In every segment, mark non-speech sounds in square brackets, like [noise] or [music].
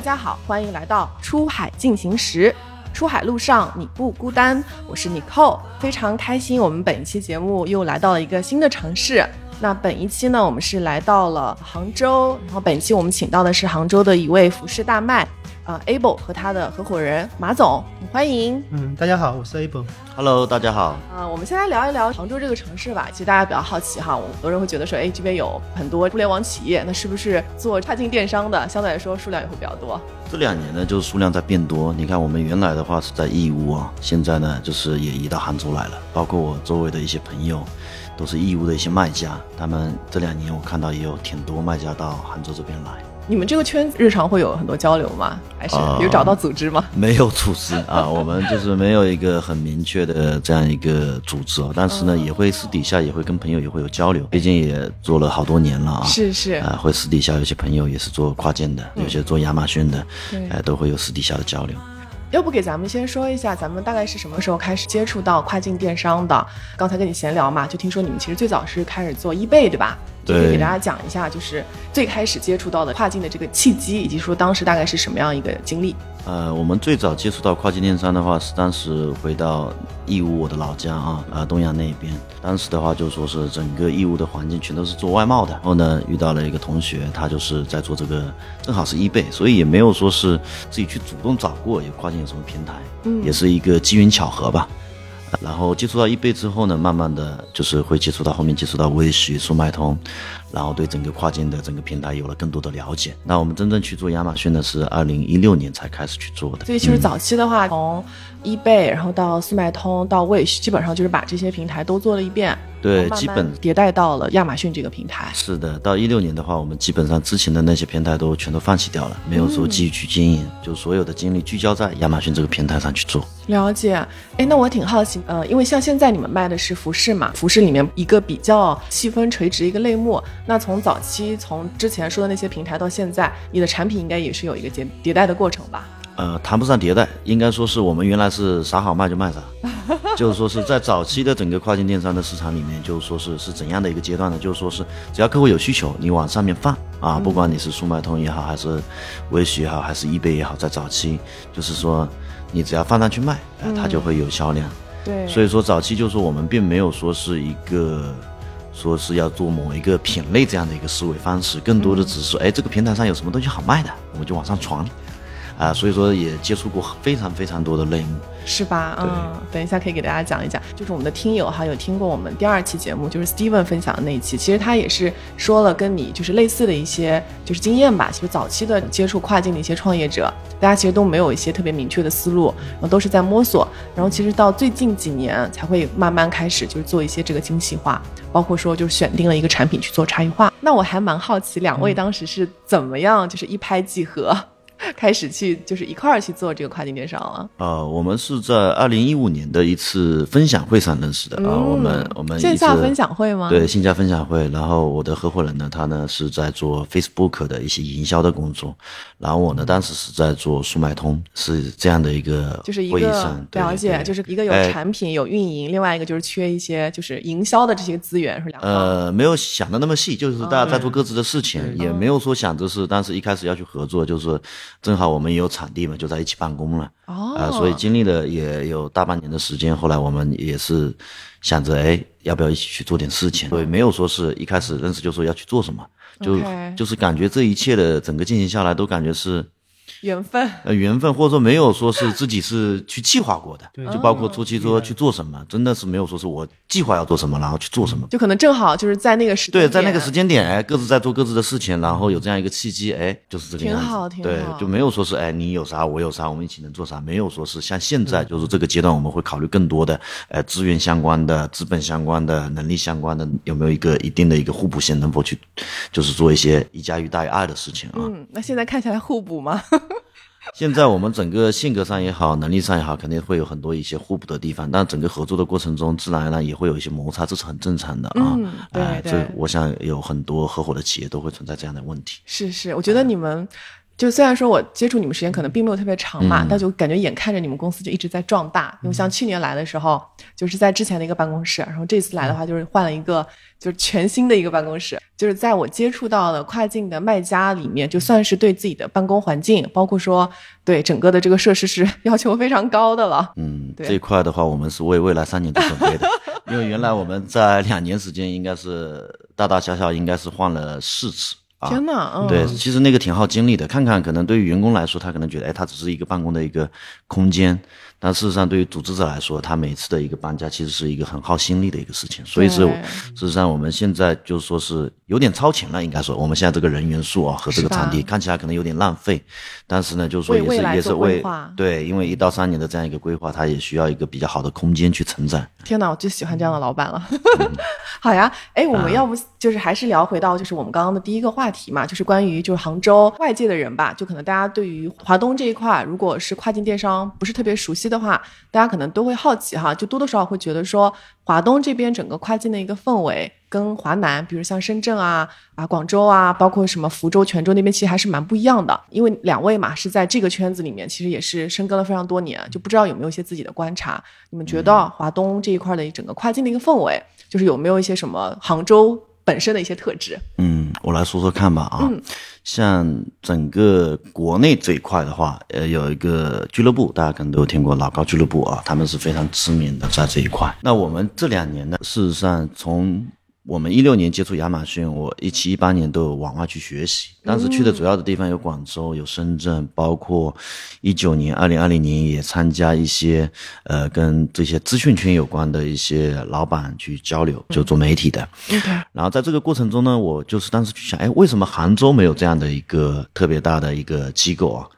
大家好，欢迎来到出海进行时。出海路上你不孤单，我是 Nicole，非常开心，我们本期节目又来到了一个新的城市。那本一期呢，我们是来到了杭州，然后本期我们请到的是杭州的一位服饰大卖。啊，able 和他的合伙人马总，欢迎。嗯，大家好，我是 able。Hello，大家好。啊，我们先来聊一聊杭州这个城市吧。其实大家比较好奇哈，很多人会觉得说，哎，这边有很多互联网企业，那是不是做跨境电商的，相对来说数量也会比较多？这两年呢，就是数量在变多。你看，我们原来的话是在义乌啊，现在呢，就是也移到杭州来了。包括我周围的一些朋友，都是义乌的一些卖家，他们这两年我看到也有挺多卖家到杭州这边来。你们这个圈子日常会有很多交流吗？还是有找到组织吗？没有组织啊，[laughs] 我们就是没有一个很明确的这样一个组织哦。但是呢，也会私底下也会跟朋友也会有交流，毕竟也做了好多年了啊。是是啊，会私底下有些朋友也是做跨境的，有些做亚马逊的，哎，都会有私底下的交流。要不给咱们先说一下，咱们大概是什么时候开始接触到跨境电商的？刚才跟你闲聊嘛，就听说你们其实最早是开始做 eBay 对吧？对以给大家讲一下，就是最开始接触到的跨境的这个契机，以及说当时大概是什么样一个经历。呃，我们最早接触到跨境电商的话，是当时回到义乌我的老家啊，啊东阳那边。当时的话就说是整个义乌的环境全都是做外贸的，然后呢遇到了一个同学，他就是在做这个，正好是易贝，所以也没有说是自己去主动找过有跨境有什么平台，嗯，也是一个机缘巧合吧。然后接触到易贝之后呢，慢慢的就是会接触到后面接触到微信、速卖通，然后对整个跨境的整个平台有了更多的了解。那我们真正去做亚马逊呢，是二零一六年才开始去做的。所以其实早期的话，从 eBay，然后到速卖通，到 Wish，基本上就是把这些平台都做了一遍。对，基本迭代到了亚马逊这个平台。是的，到一六年的话，我们基本上之前的那些平台都全都放弃掉了，没有说继续去经营，就所有的精力聚焦在亚马逊这个平台上去做。了解，哎，那我挺好奇，呃，因为像现在你们卖的是服饰嘛，服饰里面一个比较细分垂直一个类目，那从早期从之前说的那些平台到现在，你的产品应该也是有一个迭迭代的过程吧？呃，谈不上迭代，应该说是我们原来是啥好卖就卖啥，[laughs] 就是说是在早期的整个跨境电商的市场里面，就是说是是怎样的一个阶段呢？就是说是只要客户有需求，你往上面放啊，不管你是速卖通也好，还是微信也好，还是易贝也好，在早期就是说你只要放上去卖，它就会有销量。对，所以说早期就是我们并没有说是一个说是要做某一个品类这样的一个思维方式，更多的只是说，哎，这个平台上有什么东西好卖的，我们就往上传。啊，所以说也接触过非常非常多的类目，是吧？嗯，等一下可以给大家讲一讲，就是我们的听友哈有听过我们第二期节目，就是 Steven 分享的那一期，其实他也是说了跟你就是类似的一些就是经验吧。其实早期的接触跨境的一些创业者，大家其实都没有一些特别明确的思路，然后都是在摸索，然后其实到最近几年才会慢慢开始就是做一些这个精细化，包括说就是选定了一个产品去做差异化。那我还蛮好奇，两位当时是怎么样就是一拍即合？[laughs] 开始去就是一块儿去做这个跨境电商了。呃，我们是在二零一五年的一次分享会上认识的啊。我们我们线下分享会吗？对，线下分享会。然后我的合伙人呢，他呢是在做 Facebook 的一些营销的工作，然后我呢当时是在做速卖通，是这样的一个就是一个了解，就是一个有产品有运营，另外一个就是缺一些就是营销的这些资源是两呃，没有想的那么细，就是大家在做各自的事情，也没有说想着是当时一开始要去合作，就是。正好我们也有场地嘛，就在一起办公了。哦，啊，所以经历了也有大半年的时间。后来我们也是想着，哎，要不要一起去做点事情？对，没有说是一开始认识就说要去做什么，就就是感觉这一切的整个进行下来，都感觉是。缘分，呃，缘分，或者说没有说是自己是去计划过的，就包括初期说去做什么，真的是没有说是我计划要做什么，然后去做什么，就可能正好就是在那个时对，在那个时间点，哎，各自在做各自的事情，然后有这样一个契机，哎，就是这个样子，挺好，挺好，对，就没有说是哎，你有啥我有啥，我们一起能做啥，没有说是像现在就是这个阶段，我们会考虑更多的，呃，资源相关的、资本相关的、能力相关的，有没有一个一定的一个互补性，能否去，就是做一些一加一大于二的事情啊？嗯，那现在看起来互补吗？[laughs] 现在我们整个性格上也好，能力上也好，肯定会有很多一些互补的地方。但整个合作的过程中，自然而然也会有一些摩擦，这是很正常的啊。嗯，对对。这我想有很多合伙的企业都会存在这样的问题。是是，我觉得你们就虽然说我接触你们时间可能并没有特别长嘛，嗯但就感觉眼看着你们公司就一直在壮大。因为像去年来的时候，就是在之前的一个办公室，然后这次来的话就是换了一个就是全新的一个办公室。就是在我接触到的跨境的卖家里面，就算是对自己的办公环境，包括说对整个的这个设施是 [laughs] 要求非常高的了。嗯，对这一块的话，我们是为未来三年做准备的，因为原来我们在两年时间应该是大大小小应该是换了四次。啊，天呐，嗯，对，其实那个挺耗精力的。看看，可能对于员工来说，他可能觉得，哎，他只是一个办公的一个空间，但事实上，对于组织者来说，他每次的一个搬家其实是一个很耗心力的一个事情。所以是，事实上我们现在就是说是有点超前了，应该说，我们现在这个人员数啊和这个场地看起来可能有点浪费，但是呢，就是说也是也是为对，因为一到三年的这样一个规划，它也需要一个比较好的空间去承载。天哪，我最喜欢这样的老板了。[laughs] 好呀，哎，我啊们要不就是还是聊回到就是我们刚刚的第一个话题嘛，就是关于就是杭州外界的人吧，就可能大家对于华东这一块，如果是跨境电商不是特别熟悉的话，大家可能都会好奇哈，就多多少少会觉得说华东这边整个跨境的一个氛围。跟华南，比如像深圳啊、啊广州啊，包括什么福州、泉州那边，其实还是蛮不一样的。因为两位嘛是在这个圈子里面，其实也是深耕了非常多年，就不知道有没有一些自己的观察。你们觉得华东这一块的整个跨境的一个氛围，就是有没有一些什么杭州本身的一些特质？嗯，我来说说看吧啊，像整个国内这一块的话，呃，有一个俱乐部，大家可能都有听过老高俱乐部啊，他们是非常知名的在这一块。那我们这两年呢，事实上从我们一六年接触亚马逊，我一七一八年都有往外去学习。当时去的主要的地方有广州、有深圳，包括一九年、二零二零年也参加一些呃跟这些资讯圈有关的一些老板去交流，就做媒体的。然后在这个过程中呢，我就是当时去想，哎，为什么杭州没有这样的一个特别大的一个机构啊？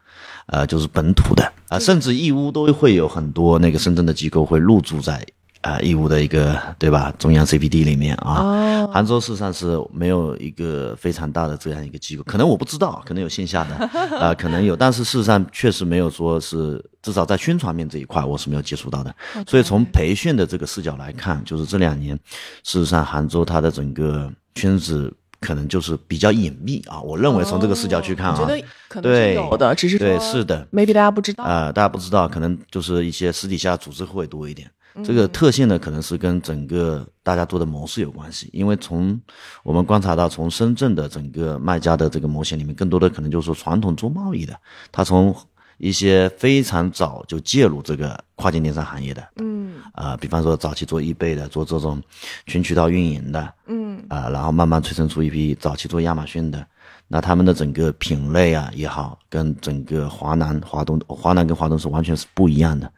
呃，就是本土的啊、甚至义乌都会有很多那个深圳的机构会入驻在啊、义乌的一个对吧中央 CBD 里面啊。哦，杭州事实上是没有一个非常大的这样一个机构，可能我不知道，可能有线下的，啊、[laughs] 可能有，但是事实上确实没有说是至少在宣传面这一块我是没有接触到的。所以从培训的这个视角来看，就是这两年，事实上杭州它的整个圈子可能就是比较隐秘啊。我认为从这个视角去看啊，我觉得可能是对有的，只是对是的，maybe 大家不知道。啊、大家不知道，可能就是一些私底下组织会多一点。这个特性呢，可能是跟整个大家做的模式有关系。因为从我们观察到，从深圳的整个卖家的这个模型里面，更多的可能就是说传统做贸易的，他从一些非常早就介入这个跨境电商行业的，嗯啊、比方说早期做易贝的，做这种全渠道运营的，嗯啊、然后慢慢催生出一批早期做亚马逊的，那他们的整个品类啊也好，跟整个华南、华东、华南跟华东是完全是不一样的。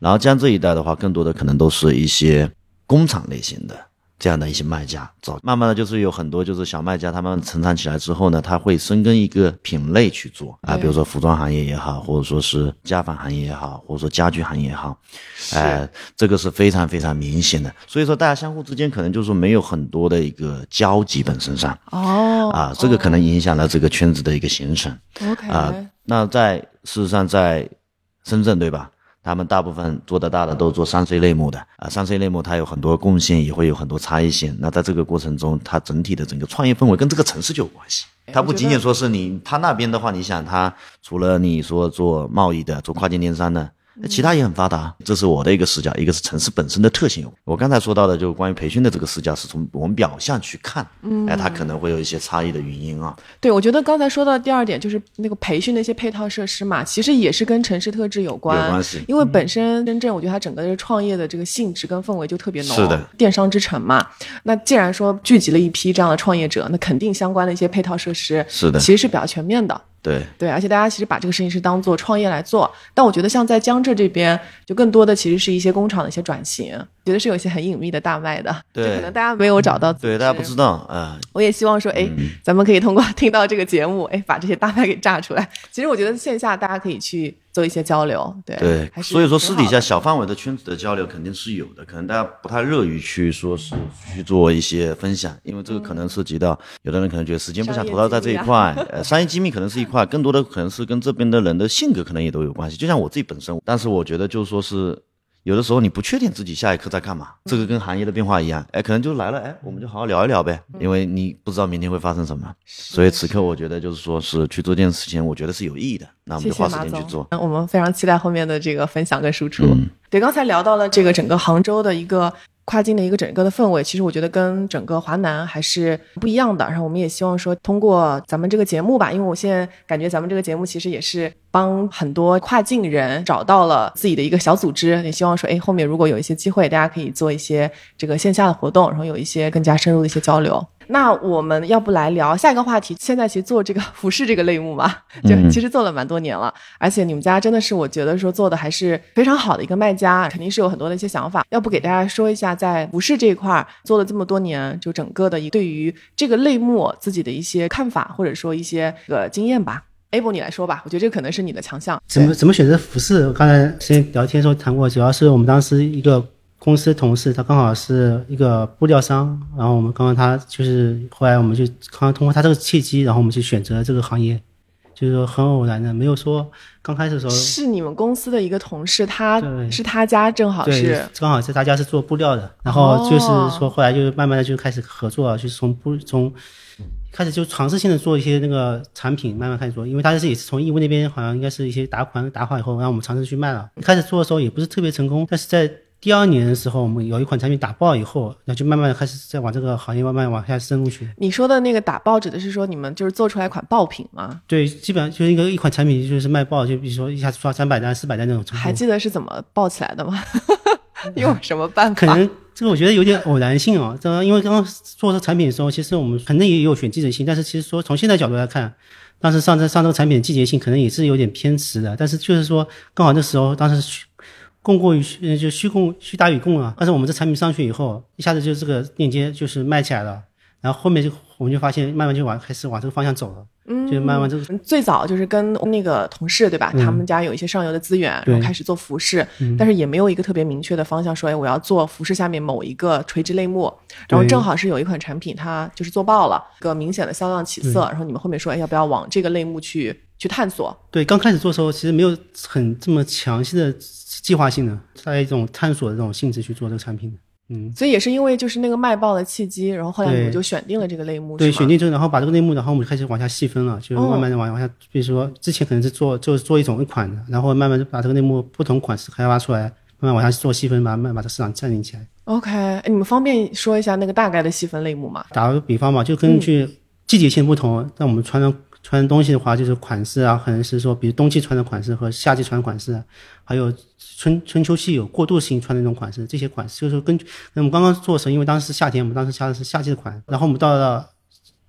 然后江浙一带的话，更多的可能都是一些工厂类型的这样的一些卖家，早慢慢的就是有很多就是小卖家，他们成长起来之后呢，他会深耕一个品类去做啊，比如说服装行业也好，或者说是家纺行业也好，或者说家居行业也好，哎、这个是非常非常明显的。所以说大家相互之间可能就是说没有很多的一个交集本身上哦啊，这个可能影响了这个圈子的一个形成。，OK，啊、那在事实上在深圳对吧？他们大部分做得大的都做三 C 类目的啊，三 C 类目它有很多贡献，也会有很多差异性。那在这个过程中，它整体的整个创业氛围跟这个城市就有关系。它不仅仅说是你，它那边的话，你想它除了你说做贸易的、做跨境电商的，其他也很发达。这是我的一个视角，一个是城市本身的特性。我刚才说到的，就关于培训的这个视角，是从我们表象去看，嗯，哎，它可能会有一些差异的原因啊。对，我觉得刚才说到第二点就是那个培训的一些配套设施嘛，其实也是跟城市特质有关。有关系因为本身深圳，我觉得它整个的创业的这个性质跟氛围就特别浓。是的，电商之城嘛。那既然说聚集了一批这样的创业者，那肯定相关的一些配套设施是的其实是比较全面的。对，对，而且大家其实把这个事情是当做创业来做，但我觉得像在江浙这边，就更多的其实是一些工厂的一些转型，觉得是有一些很隐秘的大卖的，就对可能大家没有找到。对，大家不知。道啊、我也希望说，哎，咱们可以通过听到这个节目，哎，把这些大卖给炸出来。其实我觉得线下大家可以去做一些交流，对对所以说私底下小范围的圈子的交流肯定是有的，可能大家不太乐于去说是去做一些分享，因为这个可能涉及到有的人可能觉得时间不想投到在这一块，呃，商业机密可能是一块，更多的可能是跟这边的人的性格可能也都有关系。就像我自己本身，但是我觉得就是说是有的时候你不确定自己下一刻在干嘛，这个跟行业的变化一样，哎，可能就来了，哎，我们就好好聊一聊呗，因为你不知道明天会发生什么，所以此刻我觉得就是说是去做这件事情，我觉得是有意义的，那我们就花时间去做。那我们非常期待后面的这个分享跟输出。对，刚才聊到了这个整个杭州的一个。跨境的一个整个的氛围，其实我觉得跟整个华南还是不一样的。然后我们也希望说，通过咱们这个节目吧，因为我现在感觉咱们这个节目其实也是帮很多跨境人找到了自己的一个小组织。也希望说，哎，后面如果有一些机会，大家可以做一些这个线下的活动，然后有一些更加深入的一些交流。那我们要不来聊下一个话题？现在其实做这个服饰这个类目嘛，就其实做了蛮多年了，而且你们家真的是我觉得说做的还是非常好的一个卖家，肯定是有很多的一些想法。要不给大家说一下，在服饰这一块做了这么多年，就整个的一对于这个类目自己的一些看法，或者说一些个经验吧。Able 你来说吧，我觉得这可能是你的强项。怎么怎么选择服饰？刚才先聊天时候谈过，主要是我们当时一个。公司同事，他刚好是一个布料商，然后我们刚刚他就是后来我们就刚刚通过他这个契机，然后我们就选择了这个行业，就是说很偶然的，没有说刚开始的时候。是你们公司的一个同事，他是他家正好是刚好是他家是做布料的，然后就是说后来就慢慢的就开始合作，就是从布从开始就尝试性的做一些那个产品，慢慢开始做，因为他是也是从义乌那边好像应该是一些打款打好以后，让我们尝试去卖了，开始做的时候也不是特别成功，但是在第二年的时候，我们有一款产品打爆以后，那就慢慢开始在往这个行业慢慢往下深入去。你说的那个打爆指的是说你们就是做出来一款爆品吗？对，基本上就是一个一款产品就是卖爆，就比如说一下子刷三百单、四百单那种程度。还记得是怎么爆起来的吗？[laughs] 用什么办法？可能这个我觉得有点偶然性啊。这因为刚刚做这产品的时候，其实我们肯定也有选季节性，但是其实说从现在角度来看，当时上这上这个产品的季节性可能也是有点偏迟的。但是就是说刚好那时候当时。供过于虚，就虚供虚大于供啊！但是我们这产品上去以后，一下子就这个链接就是卖起来了，然后后面就我们就发现，慢慢就往开始往这个方向走了，嗯，就慢慢这个最早就是跟那个同事对吧？他们家有一些上游的资源，然后开始做服饰，但是也没有一个特别明确的方向，说哎我要做服饰下面某一个垂直类目，然后正好是有一款产品它就是做爆了，个明显的销量起色，然后你们后面说哎要不要往这个类目去去探索？对，刚开始做的时候其实没有很这么详细的。计划性的，在一种探索的这种性质去做这个产品，嗯，所以也是因为就是那个卖爆的契机，然后后来我们就选定了这个类目，对，选定之后，然后把这个类目，然后我们就开始往下细分了，就慢慢的往往下，比如说之前可能是做就是做一种一款的，然后慢慢就把这个类目不同款式开发出来，慢慢往下做细分，慢慢把这市场占领起来。OK，你们方便说一下那个大概的细分类目吗？打个比方嘛，就根据季节性不同，那我们穿的。穿东西的话，就是款式啊，可能是说，比如冬季穿的款式和夏季穿的款式，还有春春秋季有过渡性穿的那种款式，这些款式就是根据。那我们刚刚做的时候，因为当时是夏天，我们当时下的是夏季的款，然后我们到了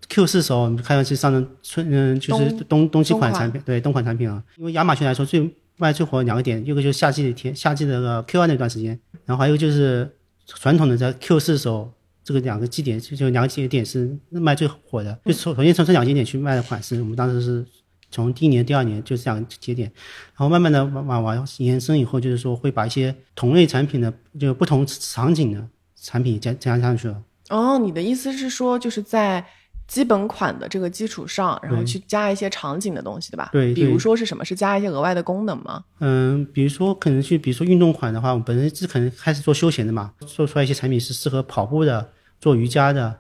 Q 四的时候，我们开始去上的春，嗯，就是冬冬季款产品，对冬款产品啊。因为亚马逊来说，最卖最火两个点，一个就是夏季的天，夏季的那个 Q 二那段时间，然后还有就是传统的在 Q 四时候。这个两个基点就就两个节点是卖最火的，就首首先从这两个节点去卖的款式，我们当时是从第一年、第二年就是这两个节点，然后慢慢的往往往延伸以后，就是说会把一些同类产品的就不同场景的产品加加上去了。哦，你的意思是说就是在。基本款的这个基础上，然后去加一些场景的东西，对吧？对，比如说是什么？是加一些额外的功能吗？嗯，比如说可能去，比如说运动款的话，我们本身是可能开始做休闲的嘛，做出来一些产品是适合跑步的、做瑜伽的，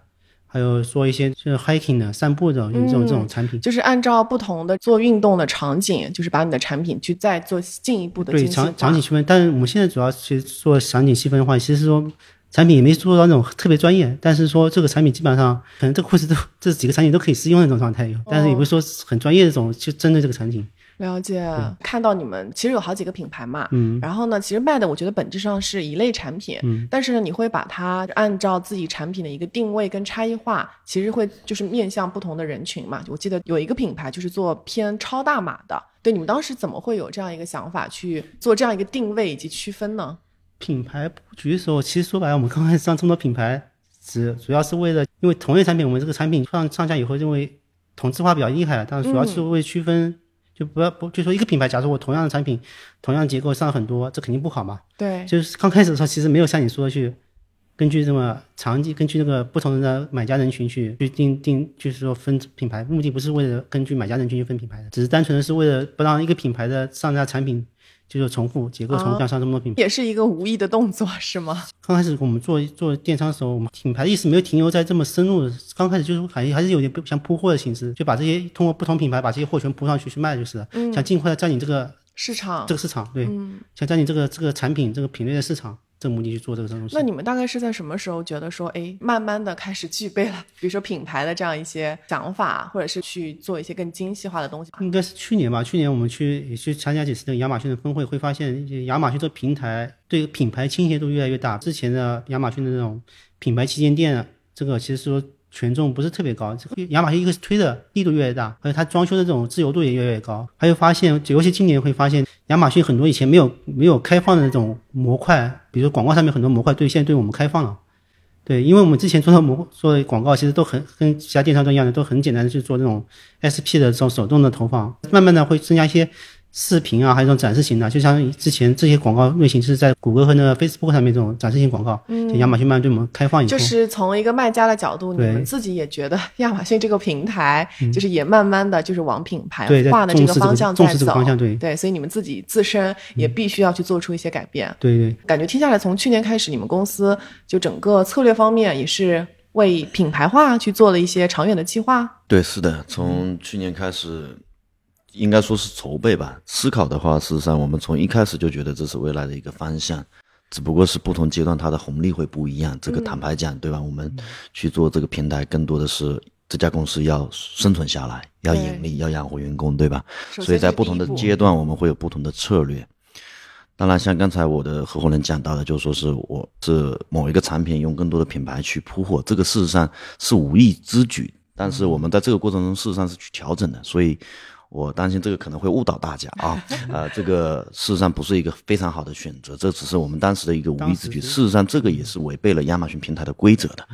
还有做一些就是 hiking 的、散步的这种这种产品。就是按照不同的做运动的场景，就是把你的产品去再做进一步的对场场景区分。但是我们现在主要去做场景细分的话，其实说。产品也没做到那种特别专业，但是说这个产品基本上可能这个裤子都这几个产品都可以适用那种状态，但是也不是说很专业的这种去针对这个产品。了解，看到你们其实有好几个品牌嘛，嗯，然后呢，其实卖的我觉得本质上是一类产品，嗯，但是呢，你会把它按照自己产品的一个定位跟差异化，其实会就是面向不同的人群嘛。我记得有一个品牌就是做偏超大码的，对，你们当时怎么会有这样一个想法去做这样一个定位以及区分呢？品牌布局的时候，其实说白了，我们刚开始上这么多品牌，只主要是为了，因为同类产品，我们这个产品上上架以后，认为同质化比较厉害，但是主要是为区分，就不要不就说一个品牌，假如我同样的产品，同样结构上很多，这肯定不好嘛。对，就是刚开始的时候，其实没有像你说的去根据这么场景，根据那个不同的买家人群去去定定，就是说分品牌，目的不是为了根据买家人群去分品牌的，只是单纯的是为了不让一个品牌的上架产品。就是重复结构重复上上这么多品牌。也是一个无意的动作，是吗？刚开始我们做做电商的时候，我们品牌意识没有停留在这么深入的，刚开始就是还还是有点像铺货的形式，就把这些通过不同品牌把这些货全铺上去去卖就是了，想尽快的占领这个市场这个市场，对，想占领这个这个产品这个品类的市场。这个目的去做这个东西。那你们大概是在什么时候觉得说，哎，慢慢的开始具备了，比如说品牌的这样一些想法，或者是去做一些更精细化的东西？应该是去年吧。去年我们去也去参加几次那个亚马逊的峰会，会发现亚马逊这个平台对品牌倾斜度越来越大。之前的亚马逊的那种品牌旗舰店，这个其实说。权重不是特别高，这个亚马逊一个是推的力度越来越大，而且它装修的这种自由度也越来越高。还有发现，尤其今年会发现，亚马逊很多以前没有没有开放的那种模块，比如广告上面很多模块，对现在对我们开放了。对，因为我们之前做的模做的广告，其实都很跟其他电商都一样的，都很简单的去做那种 SP 的这种手动的投放，慢慢的会增加一些。视频啊，还有这种展示型的，就像之前这些广告类型是在谷歌和那个 Facebook 上面这种展示型广告，嗯，亚马逊慢慢对我们开放以后，就是从一个卖家的角度，你们自己也觉得 [laughs] 亚马逊这个平台，就是也慢慢的就是往品牌化的这个方向在走，对。对，所以你们自己自身也必须要去做出一些改变，对对，感觉听下来，从去年开始，你们公司就整个策略方面也是为品牌化去做了一些长远的计划，对，是的，从去年开始。应该说是筹备吧。思考的话，事实上我们从一开始就觉得这是未来的一个方向，只不过是不同阶段它的红利会不一样。这个坦白讲，对吧？我们去做这个平台，更多的是这家公司要生存下来，要盈利，要养活员工，对吧？所以在不同的阶段，我们会有不同的策略。当然，像刚才我的合伙人讲到的，就说是我是某一个产品用更多的品牌去铺货，这个事实上是无意之举，但是我们在这个过程中事实上是去调整的，所以。我担心这个可能会误导大家啊，[laughs] 呃，这个事实上不是一个非常好的选择，这只是我们当时的一个无意之举。事实上，这个也是违背了亚马逊平台的规则的，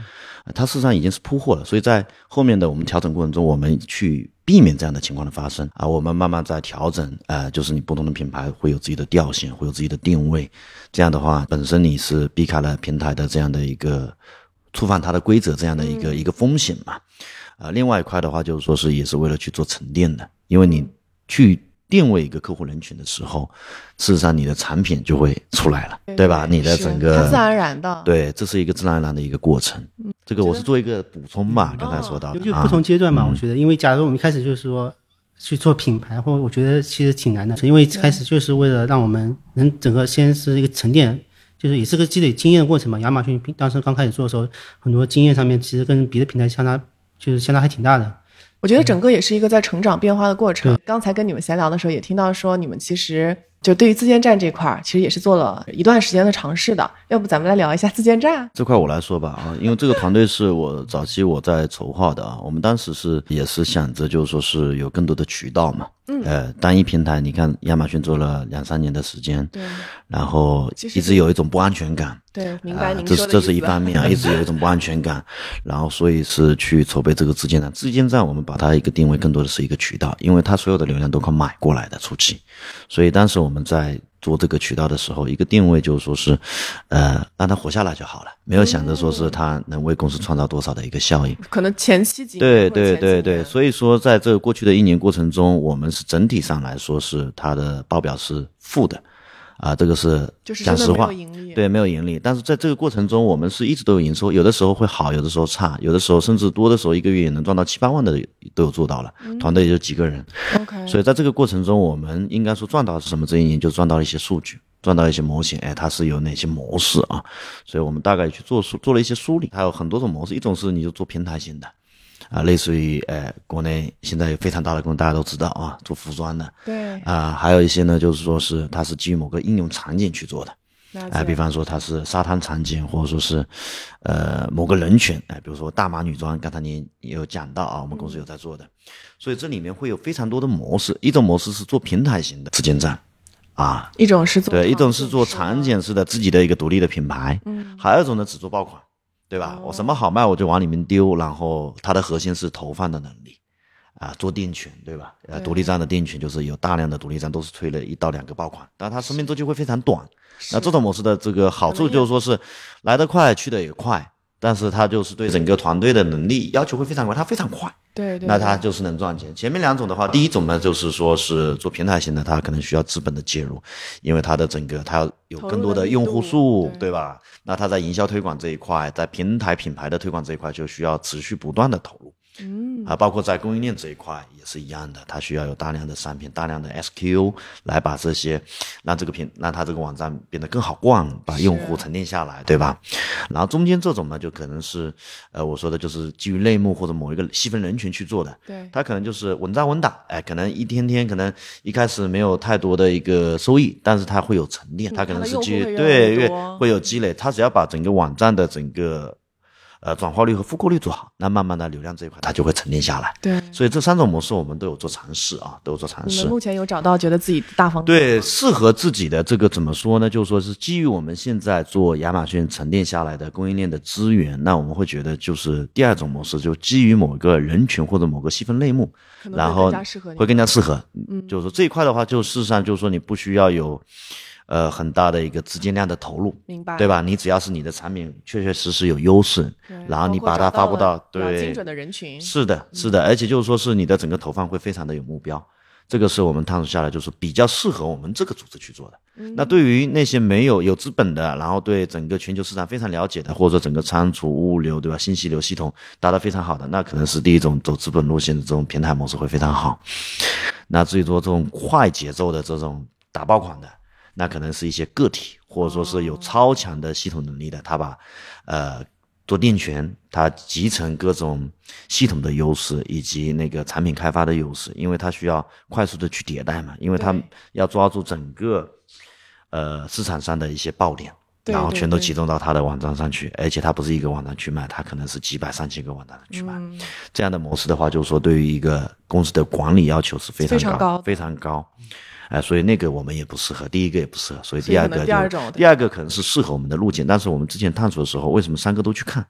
它事实上已经是铺货了。所以在后面的我们调整过程中，我们去避免这样的情况的发生啊，我们慢慢在调整，呃，就是你不同的品牌会有自己的调性，会有自己的定位，这样的话，本身你是避开了平台的这样的一个触犯它的规则这样的一个一个风险嘛。啊，另外一块的话，就是说是也是为了去做沉淀的，因为你去定位一个客户人群的时候，事实上你的产品就会出来了，对吧？你的整个自然而然的，对，这是一个自然而然的一个过程。这个我是做一个补充吧，刚才说到的，就不同阶段嘛。我觉得，因为假如我们一开始就是说去做品牌，或我觉得其实挺难的，因为开始就是为了让我们能整个先是一个沉淀，就是也是个积累经验的过程嘛。亚马逊当时刚开始做的时候，很多经验上面其实跟别的平台相差。就是相差还挺大的，我觉得整个也是一个在成长变化的过程。刚才跟你们闲聊的时候，也听到说你们其实。就对于自建站这块儿，其实也是做了一段时间的尝试的。要不咱们来聊一下自建站这块，我来说吧啊，因为这个团队是我早期我在筹划的啊。我们当时是也是想着，就是说是有更多的渠道嘛。嗯。呃，单一平台，你看亚马逊做了两三年的时间，对。然后一直有一种不安全感。对，明白。这是这是一方面啊，[laughs] 一直有一种不安全感。然后所以是去筹备这个自建站。自建站我们把它一个定位更多的是一个渠道，因为它所有的流量都靠买过来的初期，所以当时我们。在做这个渠道的时候，一个定位就是说是，呃，让他活下来就好了，没有想着说是他能为公司创造多少的一个效益。可能前期几对对对对，所以说在这个过去的一年过程中，我们是整体上来说是它的报表是负的。啊，这个是讲实话，对，没有盈利。但是在这个过程中，我们是一直都有营收，有的时候会好，有的时候差，有的时候甚至多的时候，一个月也能赚到七八万的都有做到了。团队也就几个人，OK。所以在这个过程中，我们应该说赚到是什么？这一年就赚到了一些数据，赚到一些模型，哎，它是有哪些模式啊？所以我们大概去做梳做了一些梳理，它有很多种模式，一种是你就做平台型的。啊，类似于呃，国内现在有非常大的公司，大家都知道啊，做服装的。对。啊，还有一些呢，就是说是它是基于某个应用场景去做的。哎，比方说它是沙滩场景，或者说是，呃，某个人群，哎，比如说大码女装，刚才您也有讲到啊，我们公司有在做的。所以这里面会有非常多的模式，一种模式是做平台型的自建站，啊，一种是做对，一种是做场景式的自己的一个独立的品牌，嗯，还有一种呢只做爆款。对吧？我什么好卖我就往里面丢，然后它的核心是投放的能力，啊，做店群，对吧？呃，独立站的店群就是有大量的独立站都是推了一到两个爆款，但它生命周期会非常短。那这种模式的这个好处就是说是来得快去得也快但是它就是对整个团队的能力要求会非常高，它非常快。对对，那它就是能赚钱。前面两种的话，第一种呢，就是说是做平台型的，它可能需要资本的介入，因为它的整个它有更多的用户数，对吧？那它在营销推广这一块，在平台品牌的推广这一块，就需要持续不断的投入。嗯啊，包括在供应链这一块也是一样的，它需要有大量的商品、大量的 SKU 来把这些让这个平让它这个网站变得更好逛，把用户沉淀下来，对吧？然后中间这种呢，就可能是呃我说的就是基于类目或者某一个细分人群去做的，对，它可能就是稳扎稳打，哎，可能一天天可能一开始没有太多的一个收益，但是它会有沉淀，它可能是基于对越会有积累，它只要把整个网站的整个。呃，转化率和复购率做好，那慢慢的流量这一块它就会沉淀下来。对，所以这三种模式我们都有做尝试啊，都有做尝试。目前有找到觉得自己大方对适合自己的这个怎么说呢？就是说是基于我们现在做亚马逊沉淀下来的供应链的资源，那我们会觉得就是第二种模式，就基于某个人群或者某个细分类目，然后会更加适合。嗯，就是说这一块的话，就事实上就是说你不需要有。呃，很大的一个资金量的投入，明白，对吧？你只要是你的产品确确实实有优势，然后你把它发布到对精准的人群，是的，是的，而且就是说是你的整个投放会非常的有目标，这个是我们探索下来就是比较适合我们这个组织去做的。那对于那些没有有资本的，然后对整个全球市场非常了解的，或者说整个仓储物流对吧，信息流系统达到非常好的，那可能是第一种走资本路线的这种平台模式会非常好。那至于说这种快节奏的这种打爆款的。那可能是一些个体，或者说是有超强的系统能力的，他把，呃，做店权，他集成各种系统的优势以及那个产品开发的优势，因为他需要快速的去迭代嘛，因为他要抓住整个，呃，市场上的一些爆点，然后全都集中到他的网站上去，而且他不是一个网站去卖，他可能是几百上千个网站去卖，这样的模式的话，就是说对于一个公司的管理要求是非常高，非常高。哎，所以那个我们也不适合，第一个也不适合，所以第二个就第二个可能是适合我们的路径。但是我们之前探索的时候，为什么三个都去看？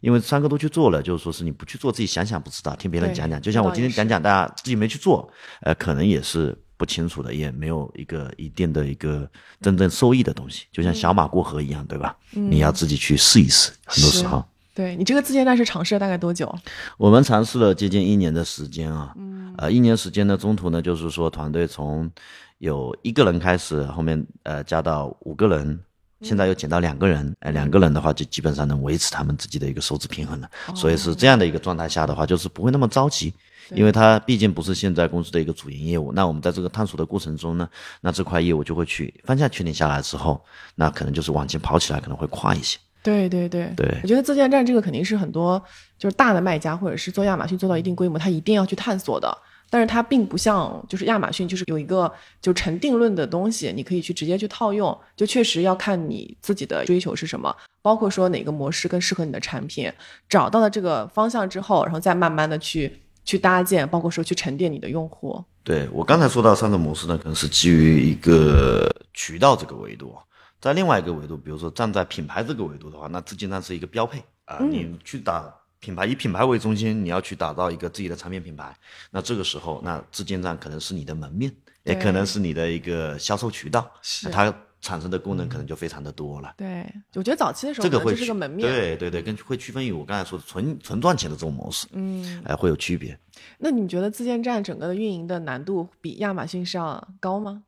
因为三个都去做了，就是说是你不去做，自己想想不知道，听别人讲讲。就像我今天讲讲，大家自己没去做，呃，可能也是不清楚的，也没有一个一定的一个真正受益的东西。就像小马过河一样，对吧？你要自己去试一试，很多时候。对你这个自建站是尝试了大概多久？我们尝试了接近一年的时间啊。嗯。呃，一年时间呢，中途呢，就是说团队从有一个人开始，后面呃加到五个人，现在又减到两个人。哎，两个人的话就基本上能维持他们自己的一个收支平衡了。所以是这样的一个状态下的话，就是不会那么着急，因为它毕竟不是现在公司的一个主营业务。那我们在这个探索的过程中呢，那这块业务就会去方向确定下来之后，那可能就是往前跑起来可能会快一些。对对对对，我觉得自建站这个肯定是很多就是大的卖家或者是做亚马逊做到一定规模，他一定要去探索的。但是它并不像就是亚马逊，就是有一个就成定论的东西，你可以去直接去套用。就确实要看你自己的追求是什么，包括说哪个模式更适合你的产品。找到了这个方向之后，然后再慢慢的去去搭建，包括说去沉淀你的用户。对我刚才说到三种模式呢，可能是基于一个渠道这个维度。在另外一个维度，比如说站在品牌这个维度的话，那自建站是一个标配啊。你去打品牌，以品牌为中心，你要去打造一个自己的产品品牌，那这个时候，那自建站可能是你的门面，也可能是你的一个销售渠道，它产生的功能可能就非常的多了。对，我觉得早期的时候这个会是个门面，对对对，跟会区分于我刚才说的纯纯赚钱的这种模式，嗯，哎，会有区别。那你觉得自建站整个的运营的难度比亚马逊是要高吗？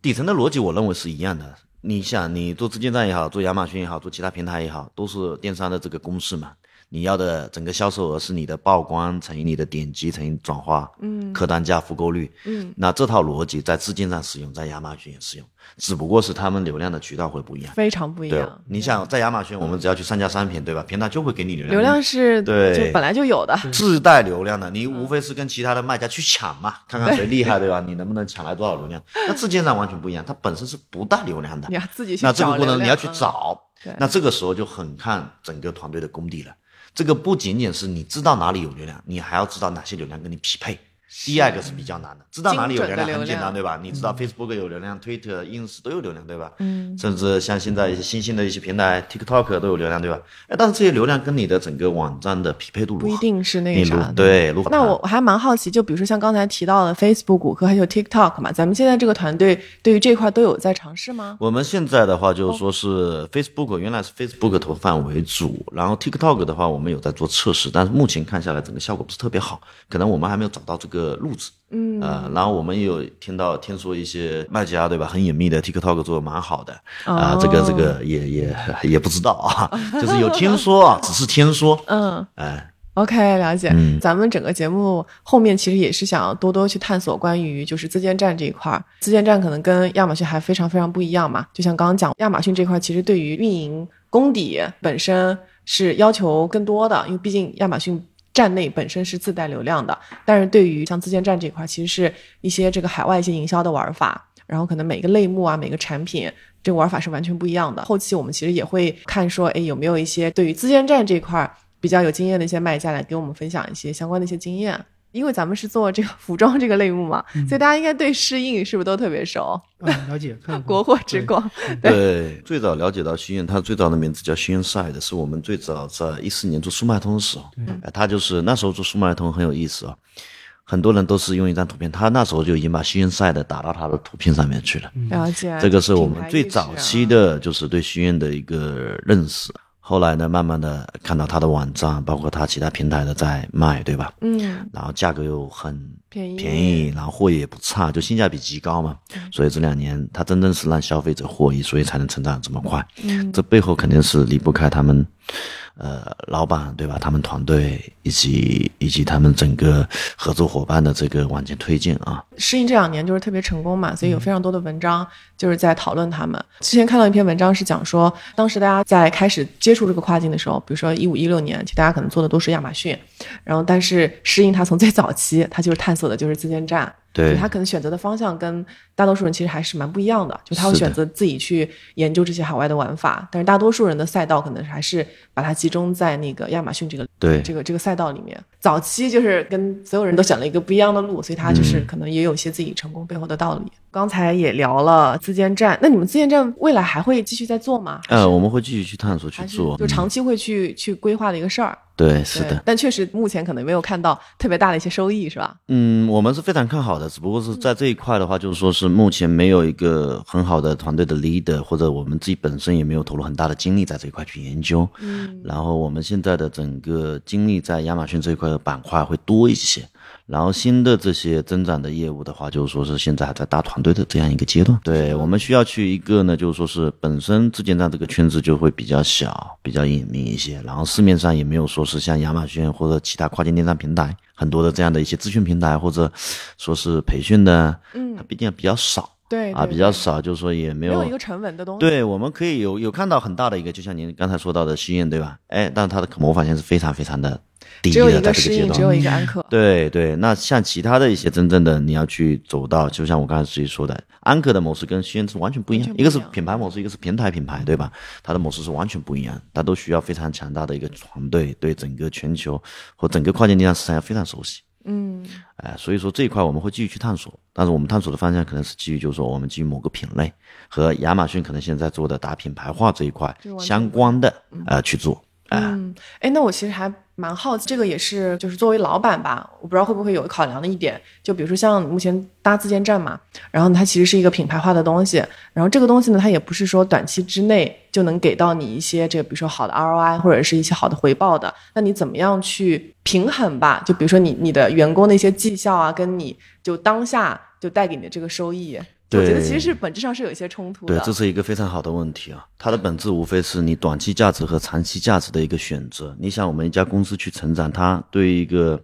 底层的逻辑我认为是一样的。你想，你做资金站也好，做亚马逊也好，做其他平台也好，都是电商的这个公式嘛。你要的整个销售额是你的曝光乘以你的点击乘以转化，嗯，客单价复购率，嗯，那这套逻辑在自建上使用，在亚马逊也使用，只不过是他们流量的渠道会不一样，非常不一样。你想在亚马逊，我们只要去上架商品，对吧？平台就会给你流量，流量是对本来就有的，自带流量的，你无非是跟其他的卖家去抢嘛，看看谁厉害，对吧？你能不能抢来多少流量？[laughs] 那自建站完全不一样，它本身是不带流量的，你要自己去那这个过程你要去找，那这个时候就很看整个团队的功底了。这个不仅仅是你知道哪里有流量，你还要知道哪些流量跟你匹配。第二个是比较难的，知道哪里有流量很简单，对吧？你知道 Facebook 有流量，Twitter、Ins 都有流量，对吧？嗯，甚至像现在一些新兴的一些平台，TikTok 都有流量，对吧？哎，但是这些流量跟你的整个网站的匹配度？不一定是那个啥。对？那我我还蛮好奇，就比如说像刚才提到的 Facebook、谷歌还有 TikTok 嘛，咱们现在这个团队对于这块都有在尝试吗？我们现在的话就是说是 Facebook，原来是 Facebook 投放为主，然后 TikTok 的话我们有在做测试，但是目前看下来整个效果不是特别好，可能我们还没有找到这个路子。嗯，呃，然后我们也有听到听说一些卖家对吧，很隐秘的 TikTok 做的蛮好的，啊、这个这个也也也不知道啊，[laughs] 就是有听说啊，[laughs] 只是听说，嗯哎，，OK，了解。嗯咱们整个节目后面其实也是想要多多去探索关于就是自建站这一块儿。自建站可能跟亚马逊还非常非常不一样嘛，就像刚刚讲，亚马逊这块其实对于运营功底本身是要求更多的，因为毕竟亚马逊。站内本身是自带流量的，但是对于像自建站这块，其实是一些这个海外一些营销的玩法，然后可能每个类目啊、每个产品这个玩法是完全不一样的。后期我们其实也会看说，哎，有没有一些对于自建站这块比较有经验的一些卖家来给我们分享一些相关的一些经验。因为咱们是做这个 [laughs] 服装这个类目嘛，所以大家应该对适应是不是都特别熟？啊，了解，看 [laughs] 国货之光，[laughs] 对，最早了解到新苑，它最早的名字叫新苑 Side，是我们最早在一四年做速卖通的时候，哎，它就是那时候做速卖通很有意思啊，很多人都是用一张图片，他那时候就已经把新苑 Side 打到他的图片上面去了。了解。这个是我们最早啊期的，就是对虚苑的一个认识。后来呢，慢慢的看到他的网站，包括他其他平台的在卖，对吧？嗯，然后价格又很便宜便宜，然后货也不差，就性价比极高嘛。所以这两年他真正是让消费者获益，所以才能成长这么快。嗯这背后肯定是离不开他们，呃，老板对吧？他们团队以及以及他们整个合作伙伴的这个往前推进啊。适应这两年就是特别成功嘛，所以有非常多的文章就是在讨论他们。之前看到一篇文章是讲说，当时大家在开始接触这个跨境的时候，比如说一五一六年，其实大家可能做的都是亚马逊，然后但是适应它从最早期，它就是探索的就是自建站。对他可能选择的方向跟大多数人其实还是蛮不一样的，就他会选择自己去研究这些海外的玩法，但是大多数人的赛道可能还是把它集中在那个亚马逊这个对这个这个赛道里面。早期就是跟所有人都选了一个不一样的路，所以他嗯就是可能也有一些自己成功背后的道理。刚才也聊了自建站，那你们自建站未来还会继续在做吗？呃，我们会继续去探索去做，就长期会去去规划的一个事儿。对，是的，但确实目前可能没有看到特别大的一些收益，是吧？嗯，我们是非常看好的，只不过是在这一块的话，就是说是目前没有一个很好的团队的 leader，或者我们自己本身也没有投入很大的精力在这一块去研究。嗯，然后我们现在的整个精力在亚马逊这一块的板块会多一些。然后新的这些增长的业务的话，就是说是现在还在大团队的这样一个阶段。对我们需要去一个呢，就是说是本身自建站这个圈子就会比较小、比较隐秘一些，然后市面上也没有说是像亚马逊或者其他跨境电商平台很多的这样的一些咨询平台或者说是培训的，嗯，它毕竟比较少啊，对对比较少，就是说也没有没有一个沉稳的东西。对，我们可以有有看到很大的一个，就像您刚才说到的西燕，对吧？哎，但是它的可模仿性是非常非常的低只有的，一个适应，在这个阶段只。有一个安可。对对，那像其他的一些真正的你要去走到，就像我刚才自己说的，安可的模式跟西苑是完全不一样，一个是品牌模式，一个是平台品牌，对吧？它的模式是完全不一样，它都需要非常强大的一个团队，对整个全球和整个跨境电商市场要非常熟悉。嗯，哎，所以说这一块我们会继续去探索，但是我们探索的方向可能是基于，就是说我们基于某个品类和亚马逊可能现在做的打品牌化这一块相关的呃去做。哎、嗯，哎，那我其实还蛮好奇，这个也是就是作为老板吧，我不知道会不会有考量的一点，就比如说像目前搭自建站嘛，然后它其实是一个品牌化的东西，然后这个东西呢，它也不是说短期之内就能给到你一些这个比如说好的 ROI 或者是一些好的回报的，那你怎么样去平衡吧？就比如说你你的员工的一些绩效啊，跟你就当下就带给你的这个收益。我觉得其实是本质上是有一些冲突的。对，这是一个非常好的问题啊。它的本质无非是你短期价值和长期价值的一个选择。你想，我们一家公司去成长，它对于一个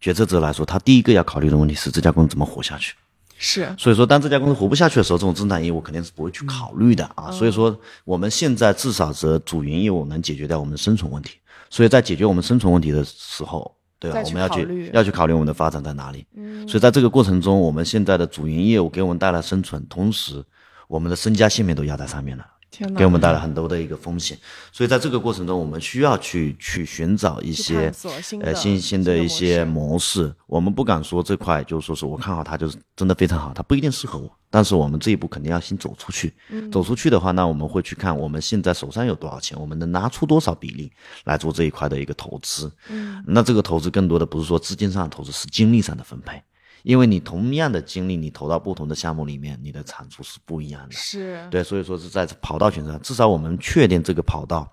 决策者来说，他第一个要考虑的问题是这家公司怎么活下去。是所以说，当这家公司活不下去的时候，这种增长业务肯定是不会去考虑的啊。所以说，我们现在至少是主营业务能解决掉我们的生存问题。所以在解决我们生存问题的时候，对我们要去要去考虑我们的发展在哪里。所以在这个过程中，我们现在的主营业务给我们带来生存，同时我们的身家性命都压在上面了。天，给我们带来很多的一个风险。所以在这个过程中，我们需要去去寻找一些呃新兴的一些模式模式。我们不敢说这块就是说是我看好它就是真的非常好，它不一定适合我。但是我们这一步肯定要先走出去。嗯走出去的话，那我们会去看我们现在手上有多少钱，我们能拿出多少比例来做这一块的一个投资。嗯，那这个投资更多的不是说资金上的投资，是精力上的分配。因为你同样的精力，你投到不同的项目里面，你的产出是不一样的。是，对，所以说是在跑道选择上，至少我们确定这个跑道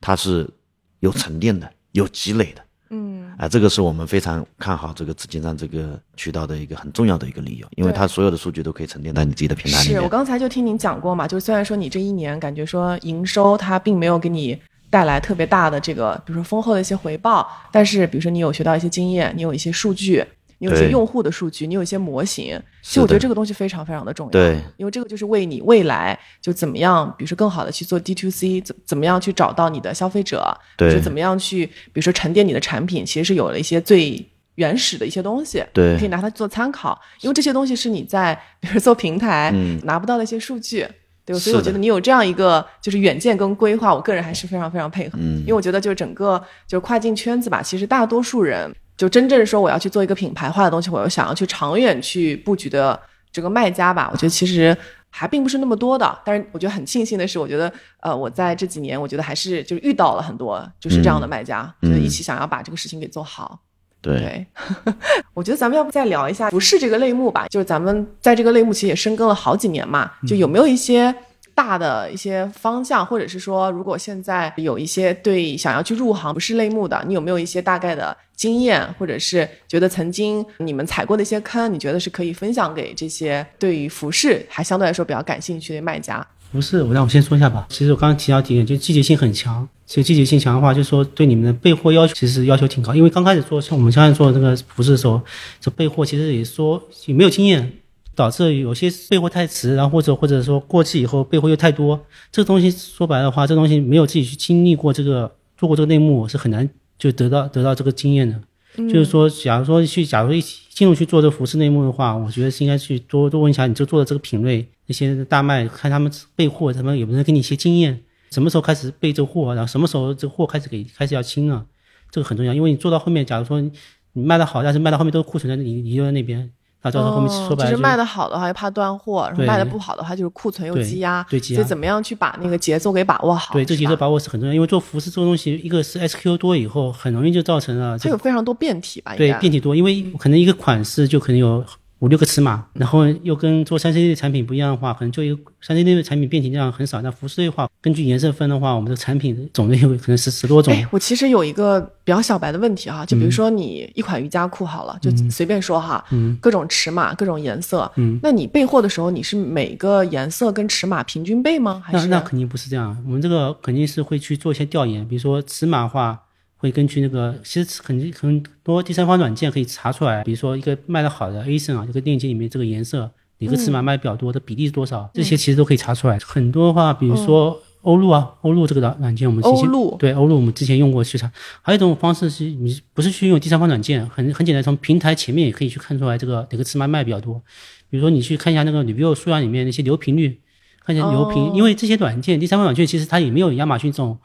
它是有沉淀的、有积累的。嗯，啊、这个是我们非常看好这个紫金山这个渠道的一个很重要的一个理由，因为它所有的数据都可以沉淀在你自己的平台里面。是我刚才就听您讲过嘛，就是虽然说你这一年感觉说营收它并没有给你带来特别大的这个，比如说丰厚的一些回报，但是比如说你有学到一些经验，你有一些数据。你有一些用户的数据，你有一些模型，其实我觉得这个东西非常非常的重要。对，因为这个就是为你未来就怎么样，比如说更好的去做 D to C，怎怎么样去找到你的消费者，对就怎么样去，比如说沉淀你的产品，其实是有了一些最原始的一些东西，对可以拿它做参考，因为这些东西是你在比如说做平台、嗯拿不到的一些数据。对，所以我觉得你有这样一个就是远见跟规划，我个人还是非常非常配合。嗯因为我觉得就是整个就是跨境圈子吧，其实大多数人就真正说我要去做一个品牌化的东西，我又想要去长远去布局的这个卖家吧，我觉得其实还并不是那么多的。但是我觉得很庆幸的是，我觉得呃我在这几年，我觉得还是就是遇到了很多就是这样的卖家，嗯就是一起想要把这个事情给做好。对，对，[laughs] 我觉得咱们要不再聊一下服饰这个类目吧，就是咱们在这个类目其实也深耕了好几年嘛，就有没有一些大的一些方向，或者是说，如果现在有一些对想要去入行服饰类目的，你有没有一些大概的经验，或者是觉得曾经你们踩过的一些坑，你觉得是可以分享给这些对于服饰还相对来说比较感兴趣的卖家？不是，我让我先说一下吧。其实我刚刚提到几点，就季节性很强。其实季节性强的话，就是说对你们的备货要求其实要求挺高。因为刚开始做像我们现在做这个服饰的时候，这备货其实也说也没有经验，导致有些备货太迟，然后或者或者说过期以后备货又太多。这个东西说白了的话，这东西没有自己去经历过这个做过这个内幕，是很难就得到得到这个经验的。就是说，假如说去，假如一起进入去做这个服饰内幕的话，我觉得是应该去多多问一下你就做的这个品类那些大卖，看他们备货，他们有没有给你一些经验，什么时候开始备这个货，然后什么时候这个货开始给开始要清了，这个很重要，因为你做到后面，假如说你你卖的好，但是卖到后面都是库存在你你就在那边，那到时候后面说白了哦就是卖的好的话又怕断货，然后卖的不好的话就是库存又积压，对积压所以怎么样去把那个节奏给把握好？对这节奏把握是很重要，因为做服饰这个东西，一个是 SQ 多以后，很容易就造成了这它有非常多变体吧？对变体多，因为可能一个款式就可能有五六个尺码，然后又跟做三 C 类产品不一样的话，可能就一个三 C 类的产品变形量很少。那服饰类的话，根据颜色分的话，我们的产品种类有可能是十多种。哎，我其实有一个比较小白的问题哈，就比如嗯说你一款瑜伽裤好了，就随便说哈，各种尺码、各种颜色，嗯那你备货的时候，你是每个颜色跟尺码平均备吗？还是那那肯定不是这样，我们这个肯定是会去做一些调研，比如说尺码的话，会根据那个，其实很很多第三方软件可以查出来，比如说一个卖的好的 A 森啊，这个链接里面这个颜色哪个尺码卖比较多的比例是多少，这些其实都可以查出来。很多的话，比如说欧陆啊，欧陆这个软软件我们之前对欧陆我们之前用过去查，还有一种方式是你不是去用第三方软件，很很简单，从平台前面也可以去看出来这个哪个尺码卖比较多。比如说你去看一下那个 review 数量里面那些流频率，看一下流频，哦因为这些软件第三方软件其实它也没有亚马逊这种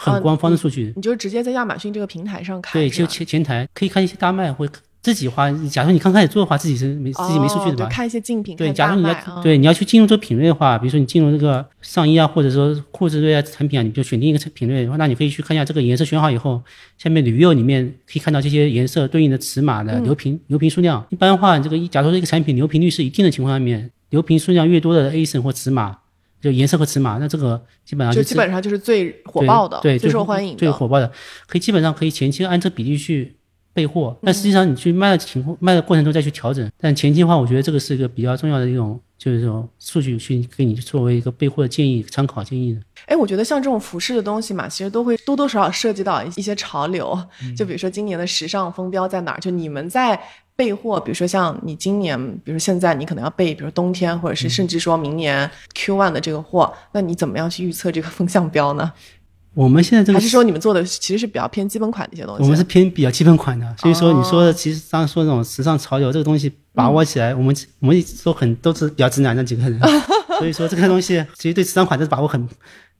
很官方的数据，你就直接在亚马逊这个平台上看？对，就前前台可以看一些大卖或自己花。假如你刚开始做的话，自己是没自己没数据的吧？哦看一些竞品，对，假如你要、对你要去进入这个品类的话，比如说你进入这个上衣啊，或者说裤子类啊产品啊，你就选定一个品类，那你可以去看一下这个颜色选好以后，下面 review 里面可以看到这些颜色对应的尺码嗯的流频、流频数量。一般的话，这个一假如说这个产品流频率是一定的情况下面，流频数量越多的 A 省或尺码，就颜色和尺码，那这个基本上就是基本上就是最火爆的、对，最最受欢迎的。最火爆的，可以基本上可以前期按这比例去备货，嗯但实际上你去卖的情况、卖的过程中再去调整。但前期的话，我觉得这个是一个比较重要的一种，就是这种数据去给你作为一个备货的建议、参考建议的。哎，我觉得像这种服饰的东西嘛，其实都会多多少少涉及到一些潮流。嗯就比如说今年的时尚风标在哪儿？就你们在备货，比如说像你今年，比如说现在你可能要备，比如说冬天，或者嗯是甚至说明年 Q one 的这个货，那你怎么样去预测这个风向标呢？我们现在这个还是说你们做的其实是比较偏基本款的一些东西？我们是偏比较基本款的，所以说你说哦的其实刚刚说那种时尚潮流这个东西把握起来，我们我们都很都是比较直男的几个人，[laughs] 所以说这个东西其实对时尚款的把握很。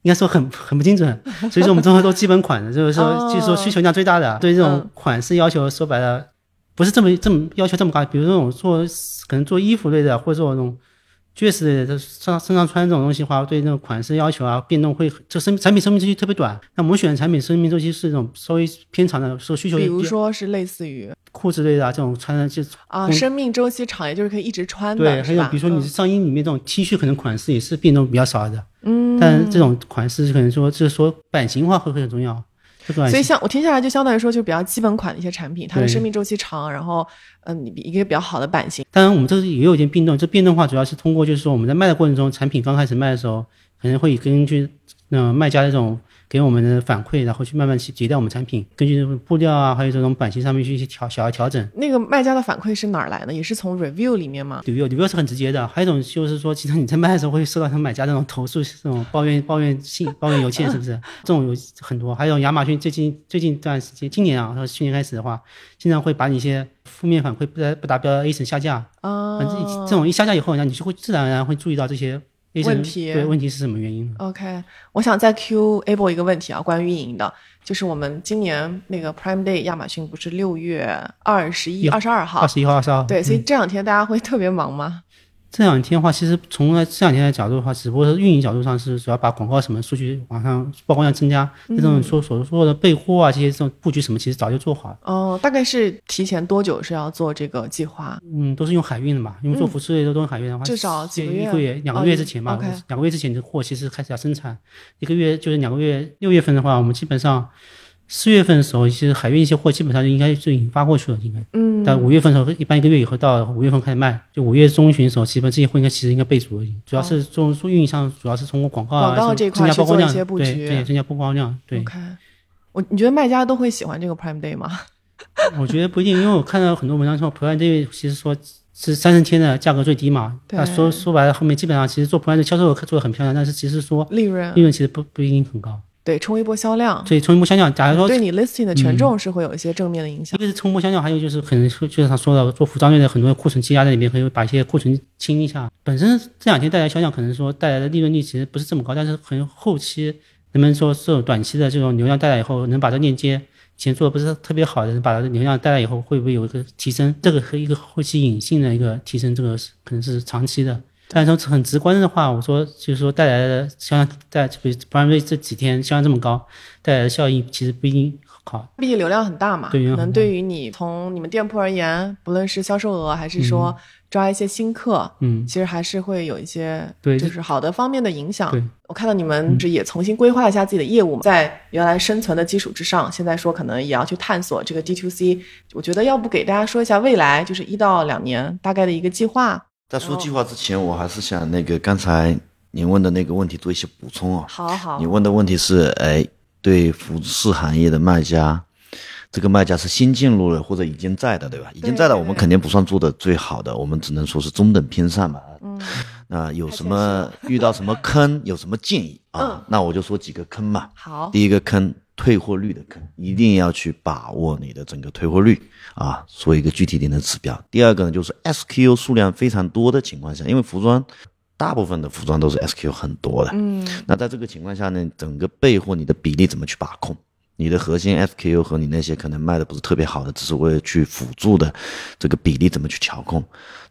应该说很很不精准，所以说我们综合都基本款的，就是说就是说需求量最大的，对这种款式要求说白了不是这么这么要求这么高，比如说那种做可能做衣服类的，或者做那种。爵士的上身上穿这种东西的话，对那种款式要求啊变动会这生产品生命周期特别短。那我们选的产品生命周期是这种稍微偏长的，受需求。比如说是类似于裤子类的啊这种穿的就啊，生命周期长，也就是可以一直穿的。对，还有比如说你上衣里面这种 T 恤，可能款式也是变动比较少的。嗯，但这种款式可能说就是说版型化会会很重要。所以，像我听下来，就相对来说，就比较基本款的一些产品，它的生命周期长，然后，嗯，一个比较好的版型。当然，我们这也有一件变动，这变动化主要是通过，就是说我们在卖的过程中，产品刚开始卖的时候，可能会根据嗯卖家的这种。给我们的反馈，然后去慢慢去迭代我们产品，根据布料啊，还有这种版型上面去一些调小调整。那个卖家的反馈是哪儿来的？也是从 review 里面吗？review，review 是很直接的。还有一种就是说，其实你在卖的时候会收到他买家这种投诉，这种抱怨、抱怨信、抱怨邮件，是不是？[laughs] 这种有很多。还有亚马逊最近最近一段时间，今年啊，和去年开始的话，经常会把你一些负面反馈不达不达标 A 层下架。啊。这种一下架以后，那你就会自然而然会注意到这些。问题对问题是什么原因？OK，我想再 Q Able 一个问题啊，关于运营的，就是我们今年那个 Prime Day，亚马逊不是六月二十一、二十二号？二十一号、二十二。对，所以这两天大家会特别忙吗？这两天的话，其实从这两天的角度的话，只不过是运营角度上是主要把广告什么数据往上曝光量增加，这种说所说的备货啊这些这种布局什么，其实早就做好了。哦，大概是提前多久是要做这个计划？嗯，都是用海运的嘛，因为做服饰类都都用海运的话，至少几个月，两个月之前吧。两个月之前的货其实开始要生产，一个月就是两个月，六月份的话，我们基本上。四月份的时候，其实海运一些货基本上就应该是已经发过去了，应该。嗯。但五月份的时候，一般一个月以后到五月份开始卖，就五月中旬的时候，基本这些货应该其实应该备足了。主要是做做运营上，主要是通过广告啊，增加曝光量，对对，增加曝光量。对。我你觉得卖家都会喜欢这个 Prime Day 吗？[laughs] 我觉得不一定，因为我看到很多文章说 Prime Day 其实说是三十天的价格最低嘛。对。说说白了，后面基本上其实做 Prime Day 销售做的很漂亮，但是其实说利润利润其实不不一定很高。对，冲一波销量。对，冲一波销量。假如说对你 listing 的权重是会有一些正面的影响。一个是冲波销量，还有就是可能就像他说的做服装类的很多库存积压在里面，可以把一些库存清一下。本身这两天带来销量，可能说带来的利润率其实不是这么高，但是可能后期能不能说这种短期的这种流量带来以后，能把这链接前做的不是特别好的，把流量带来以后，会不会有一个提升？这个和一个后期隐性的一个提升，这个是可能是长期的。但是说很直观的话，我说就是说带来的销量，在比不然这几天销量这么高，带来的效益其实不一定好。毕竟流量很大嘛，可能对于你从你们店铺而言，不论是销售额还是说抓一些新客，嗯，其实还是会有一些对，就是好的方面的影响。我看到你们是也重新规划了一下自己的业务嘛，在原来生存的基础之上，现在说可能也要去探索这个 D to C。我觉得要不给大家说一下未来就是一到两年大概的一个计划。在说计划之前，我还是想那个刚才您问的那个问题做一些补充啊。好好。你问的问题是，哎，对服饰行业的卖家，这个卖家是新进入的或者已经在的，对吧？已经在的，我们肯定不算做的最好的，我们只能说是中等偏上吧。嗯。那有什么 [laughs] 遇到什么坑，有什么建议啊？那我就说几个坑嘛。好。第一个坑。退货率的坑，一定要去把握你的整个退货率啊，说一个具体点的指标。第二个呢，就是 SKU 数量非常多的情况下，因为服装大部分的服装都是 SKU 很多的，嗯，那在这个情况下呢，整个备货你的比例怎么去把控？你的核心 SKU 和你那些可能卖的不是特别好的，只是为了去辅助的这个比例怎么去调控？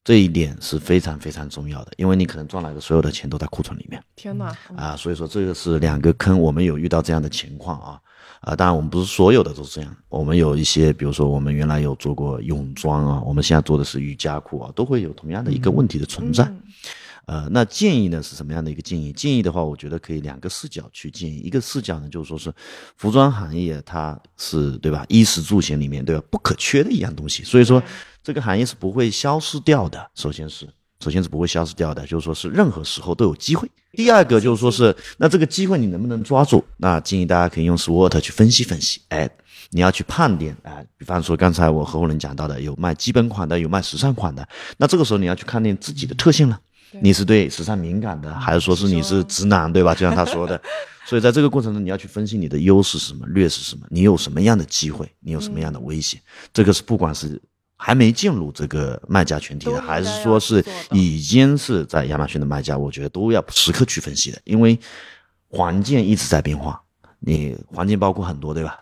这一点是非常非常重要的，因为你可能赚来的所有的钱都在库存里面。天哪！啊，所以说这个是两个坑，我们有遇到这样的情况啊。啊，当然我们不是所有的都是这样，我们有一些，比如说我们原来有做过泳装啊，我们现在做的是瑜伽裤啊，都会有同样的一个问题的存在。呃，那建议呢是什么样的一个建议？建议的话，我觉得可以两个视角去建议。一个视角呢，就是说是服装行业它是对吧，衣食住行里面对吧不可缺的一样东西，所以说这个行业是不会消失掉的。首先是。首先是不会消失掉的，就是说是任何时候都有机会。第二个就是说是，那这个机会你能不能抓住？那建议大家可以用 SWOT 去分析分析。哎，你要去判定，哎，比方说刚才我合伙人讲到的，有卖基本款的，有卖时尚款的。那这个时候你要去看定自己的特性了，你是对时尚敏感的，还是说是你是直男，对吧？就像他说的。[laughs] 所以在这个过程中，你要去分析你的优势是什么，劣势是什么，你有什么样的机会，你有什么样的威胁。这个是不管是。还没进入这个卖家群体的，还是说是已经是在亚马逊的卖家，我觉得都要时刻去分析的，因为环境一直在变化，你环境包括很多，对吧？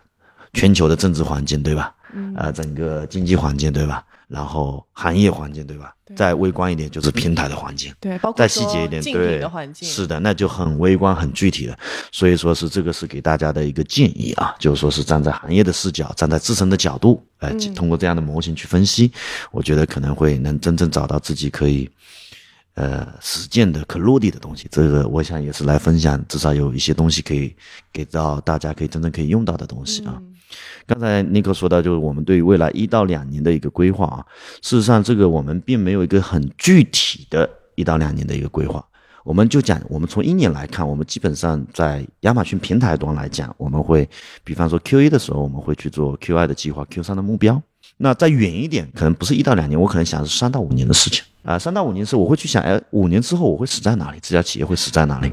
全球的政治环境，对吧？嗯呃，整个经济环境，对吧？然后行业环境，对吧？对再微观一点就是平台的环境。对，包括再细节一点，对的环，境是的，那就很微观、很具体的。所以说是这个是给大家的一个建议啊，就是说是站在行业的视角，站在自身的角度，呃，嗯通过这样的模型去分析，我觉得可能会能真正找到自己可以。呃，实践的可落地的东西，这个我想也是来分享，至少有一些东西可以给到大家，可以真正可以用到的东西啊。嗯刚才尼克说到，就是我们对于未来一到两年的一个规划啊，事实上这个我们并没有一个很具体的一到两年的一个规划，我们就讲，我们从一年来看，我们基本上在亚马逊平台端来讲，我们会，比方说 Q 一的时候，我们会去做 Q 二的计划，Q 三的目标。那再远一点，可能不是一到两年，我可能想是三到五年的事情啊。三到五年是我会去想，哎，五年之后我会死在哪里？这家企业会死在哪里？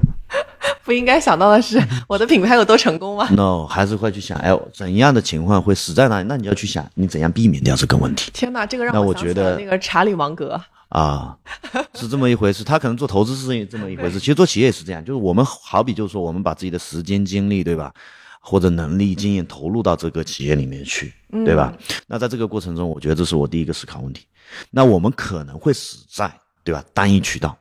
[laughs] 不应该想到的是我的品牌有多成功吗？[laughs] no，还是会去想，哎，怎样的情况会死在那里？那你要去想，你怎样避免掉这个问题天哪，这个让那我觉得了那个查理芒格。啊？是这么一回事。他可能做投资是这么一回事，其实做企业也是这样。就是我们好比就是说，我们把自己的时间、精力，对吧？或者能力、经验投入到这个企业里面去，对吧？那在这个过程中，我觉得这是我第一个思考问题。那我们可能会死在，对吧？单一渠道，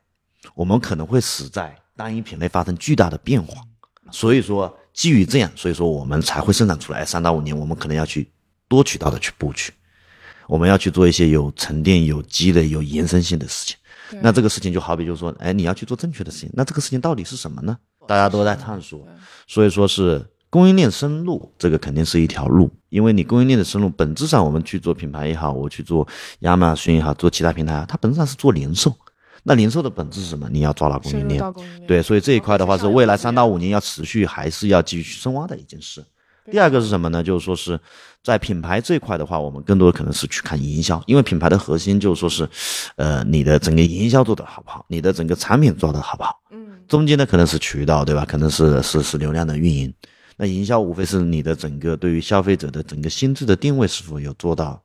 我们可能会死在单一品类发生巨大的变化。所以说，基于这样，所以说我们才会生产出来。三到五年，我们可能要去多渠道的去布局，我们要去做一些有沉淀、有积累、有延伸性的事情。那这个事情就好比就是说，哎，你要去做正确的事情，那这个事情到底是什么呢？大家都在探索，所以说是供应链深入，这个肯定是一条路，因为你供应链的深入，本质上我们去做品牌也好，我去做亚马逊也好，做其他平台啊，它本质上是做零售。那零售的本质是什么？你要抓牢供应链对，所以这一块的话是未来三到五年要持续，还是要继续深挖的一件事。第二个是什么呢？就是说是在品牌这一块的话，我们更多的可能是去看营销，因为品牌的核心就是说是，呃，你的整个营销做得好不好，你的整个产品做得好不好，嗯，中间呢可能是渠道，对吧？可能是是是流量的运营。那营销无非是你的整个对于消费者的整个心智的定位是否有做到，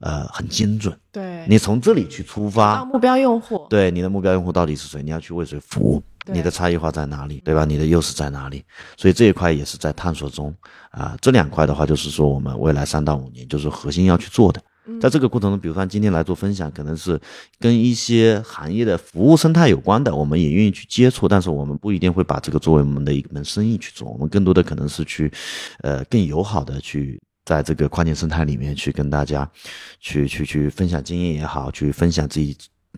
呃，很精准。对，你从这里去出发，目标用户，对你的目标用户到底是谁？你要去为谁服务？你的差异化在哪里？对吧？你的优势在哪里？所以这一块也是在探索中啊。这两块的话，就是说我们未来三到五年就是核心要去做的。在这个过程中，比如说今天来做分享，可能是跟一些行业的服务生态有关的，我们也愿意去接触，但是我们不一定会把这个作为我们的一门生意去做，我们更多的可能是去，呃，更友好的去在这个跨境生态里面去跟大家去去去分享经验也好，去分享自己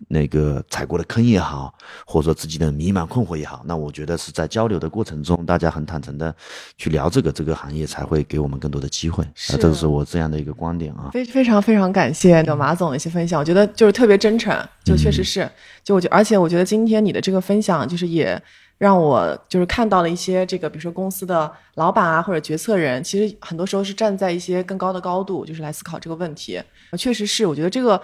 那个踩过的坑也好，或者说自己的迷茫困惑也好，那我觉得是在交流的过程中，大家很坦诚的去聊这个这个行业，才会给我们更多的机会。是啊，这个是我这样的一个观点啊。非非常非常感谢的马总的一些分享，我觉得就是特别真诚，就确实是，就我觉而且我觉得今天你的这个分享，就是也让我就是看到了一些这个，比如说公司的老板啊或者决策人，其实很多时候是站在一些更高的高度，就是来思考这个问题。确实是，我觉得这个。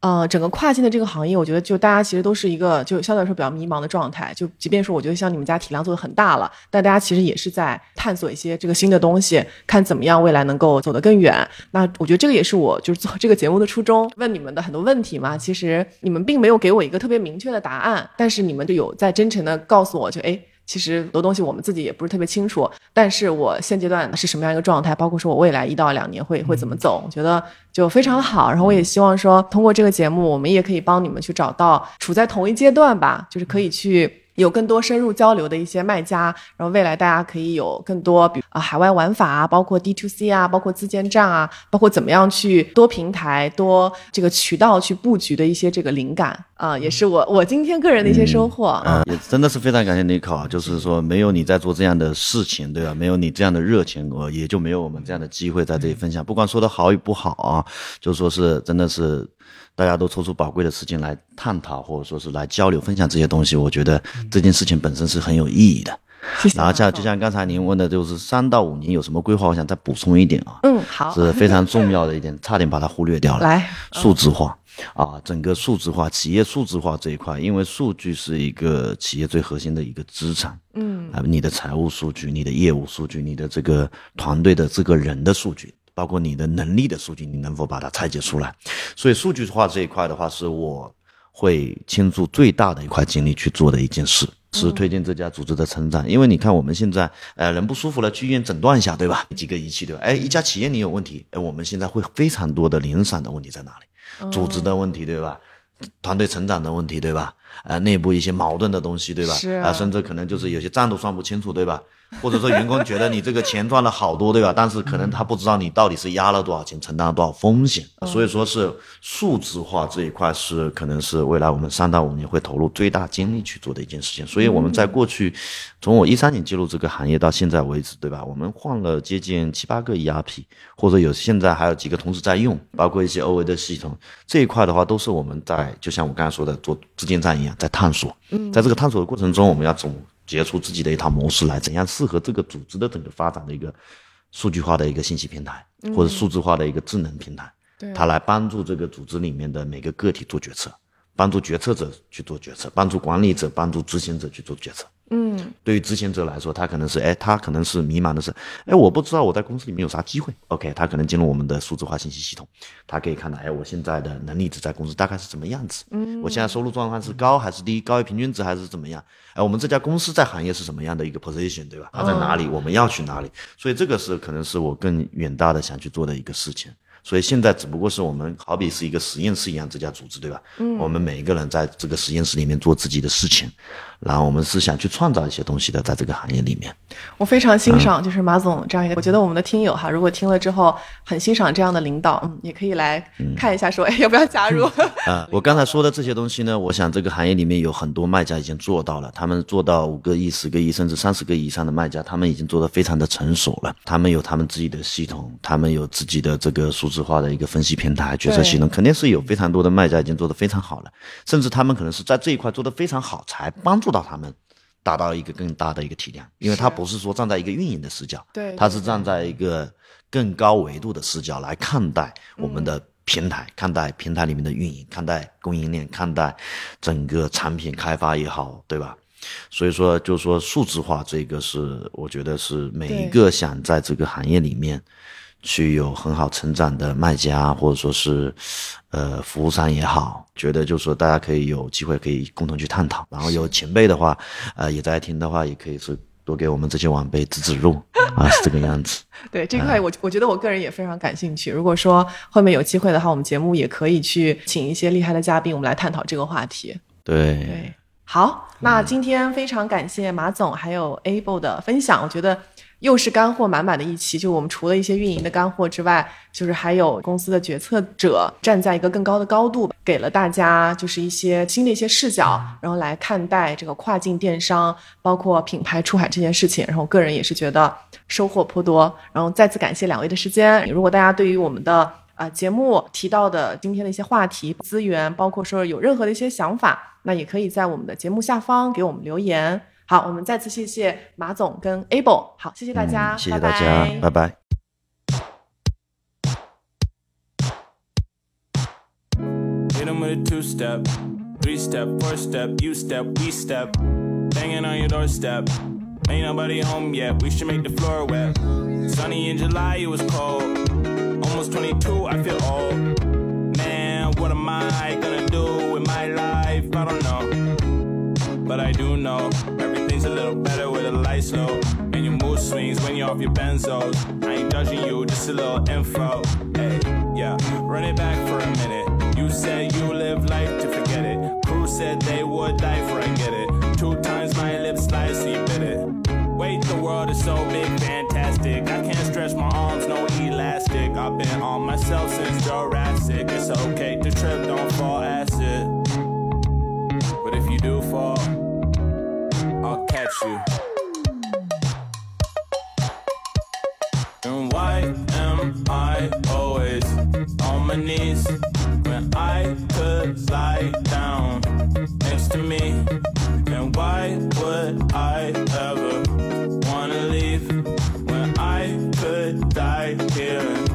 呃，整个跨境的这个行业，我觉得就大家其实都是一个就相对来说比较迷茫的状态。就即便说，我觉得像你们家体量做的很大了，但大家其实也是在探索一些这个新的东西，看怎么样未来能够走得更远。那我觉得这个也是我就是做这个节目的初衷，问你们的很多问题嘛。其实你们并没有给我一个特别明确的答案，但是你们就有在真诚的告诉我就，哎。其实很多东西我们自己也不是特别清楚，但是我现阶段是什么样一个状态，包括说我未来一到两年会会怎么走，我觉得就非常好。然后我也希望说，通过这个节目，我们也可以帮你们去找到处在同一阶段吧，就是可以去。有更多深入交流的一些卖家，然后未来大家可以有更多，比如啊海外玩法啊，包括 D to C 啊，包括自建站啊，包括怎么样去多平台、多这个渠道去布局的一些这个灵感啊，也是我我今天个人的一些收获啊。嗯，也真的是非常感谢尼克啊！就是说，没有你在做这样的事情，对吧？没有你这样的热情，我也就没有我们这样的机会在这里分享。不管说的好与不好啊，就说是真的是大家都抽出宝贵的时间来探讨，或者说是来交流分享这些东西，我觉得这件事情本身是很有意义的。谢谢。然后像就像刚才您问的，就是三到五年有什么规划？我想再补充一点啊，嗯，好，是非常重要的一点，差点把它忽略掉了。[laughs] 来，数字化啊，整个数字化、企业数字化这一块，因为数据是一个企业最核心的一个资产。嗯啊，你的财务数据、你的业务数据、你的这个团队的这个人的数据，包括你的能力的数据，你能否把它拆解出来？所以数据化这一块的话，是我会倾注最大的一块精力去做的一件事。是推进这家组织的成长，因为你看我们现在，呃，人不舒服了，去医院诊断一下，对吧？几个仪器，对吧？哎，一家企业你有问题，哎，我们现在会非常多的零散的问题在哪里？组织的问题，对吧？团队成长的问题，对吧？呃，内部一些矛盾的东西，对吧？是啊，甚至可能就是有些账都算不清楚，对吧？[laughs] 或者说员工觉得你这个钱赚了好多，对吧？但是可能他不知道你到底是压了多少钱，承担了多少风险。所以说是数字化这一块是可能是未来我们三到五年会投入最大精力去做的一件事情。所以我们在过去，从我一三年进入这个行业到现在为止，对吧？我们换了接近七八个 ERP，或者有现在还有几个同时在用，包括一些 OA 的系统这一块的话，都是我们在就像我刚才说的做资金站一样在探索。嗯，在这个探索的过程中，我们要总。结出自己的一套模式来，怎样适合这个组织的整个发展的一个数据化的一个信息平台，或者数字化的一个智能平台，它来帮助这个组织里面的每个个体做决策，帮助决策者去做决策，帮助管理者、帮助执行者去做决策。嗯，对于执行者来说，他可能是，哎，他可能是迷茫的是，哎，我不知道我在公司里面有啥机会。OK，他可能进入我们的数字化信息系统，他可以看到，哎，我现在的能力值在公司大概是什么样子？嗯，我现在收入状况是高还是低？高于平均值还是怎么样？哎，我们这家公司在行业是什么样的一个 position，对吧？它在哪里？我们要去哪里？所以这个是可能是我更远大的想去做的一个事情。所以现在只不过是我们好比是一个实验室一样，这家组织，对吧？嗯，我们每一个人在这个实验室里面做自己的事情。然后我们是想去创造一些东西的，在这个行业里面，我非常欣赏就是马总这样一个，我觉得我们的听友哈，如果听了之后很欣赏这样的领导，嗯，也可以来看一下，说哎要不要加入？啊，我刚才说的这些东西呢，我想这个行业里面有很多卖家已经做到了，他们做到五个亿、十个亿甚至三十个亿以上的卖家，他们已经做得非常的成熟了，他们有他们自己的系统，他们有自己的这个数字化的一个分析平台、决策系统，肯定是有非常多的卖家已经做得非常好了，甚至他们可能是在这一块做得非常好，才帮助。助到他们达到一个更大的一个体量，因为他不是说站在一个运营的视角，对，他是站在一个更高维度的视角来看待我们的平台，看待平台里面的运营，看待供应链，看待整个产品开发也好，对吧？所以说，就说数字化这个是，我觉得是每一个想在这个行业里面。去有很好成长的卖家，或者说是，呃，服务商也好，觉得就是说大家可以有机会可以共同去探讨。然后有前辈的话，呃，也在听的话，也可以是多给我们这些晚辈指指路啊，是这个样子。[laughs] 对这块，我我觉得我个人也非常感兴趣。如果说后面有机会的话，我们节目也可以去请一些厉害的嘉宾，我们来探讨这个话题。对对，好，那今天非常感谢马总还有 Able 的分享，我觉得。又是干货满满的一期，就我们除了一些运营的干货之外，就是还有公司的决策者站在一个更高的高度，给了大家就是一些新的一些视角，然后来看待这个跨境电商，包括品牌出海这件事情。然后个人也是觉得收获颇多。然后再次感谢两位的时间。如果大家对于我们的啊节目提到的今天的一些话题、资源，包括说有任何的一些想法，那也可以在我们的节目下方给我们留言。好，我们再次谢谢马总跟 Able。好，谢谢大家，谢谢大家，拜拜。Hit with a two step, three step, four step, you step, we step. Banging on your doorstep. Ain't nobody home yet, we should make the floor wet. Sunny in July, it was cold. Almost 22, I feel old. Man, what am I gonna do with my life? I don't know. But I do the lights low. And your mood swings when you're off your benzos. I ain't judging you, just a little info. Hey, yeah, run it back for a minute. You said you live life to forget it. Crew said they would die for I get it. Two times my lips slide, so you bit it. Wait, the world is so big, fantastic. I can't stretch my arms, no elastic. I've been on myself since Jurassic. It's okay to trip, don't fall acid. But if you do fall, I'll catch you. Why am I always on my knees when I could lie down next to me? And why would I ever wanna leave when I could die here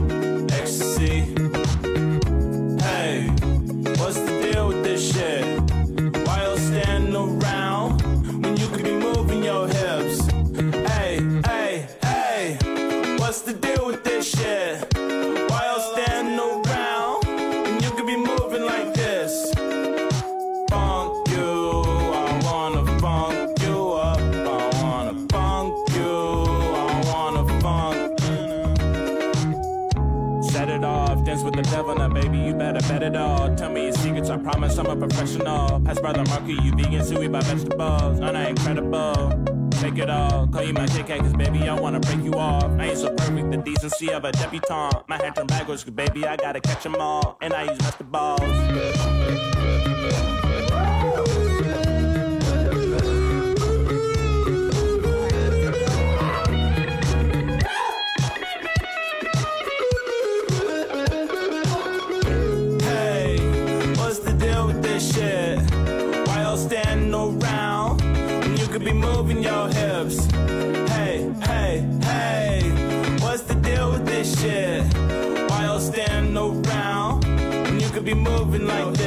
buy vegetables. And I incredible. Take it all, call you my JK, cause baby, I wanna break you off. I ain't so perfect, the decency of a debutante. My hand turned backwards, cause baby, I gotta catch 'em all. And I use master shit? Why y'all standing around when you could be moving like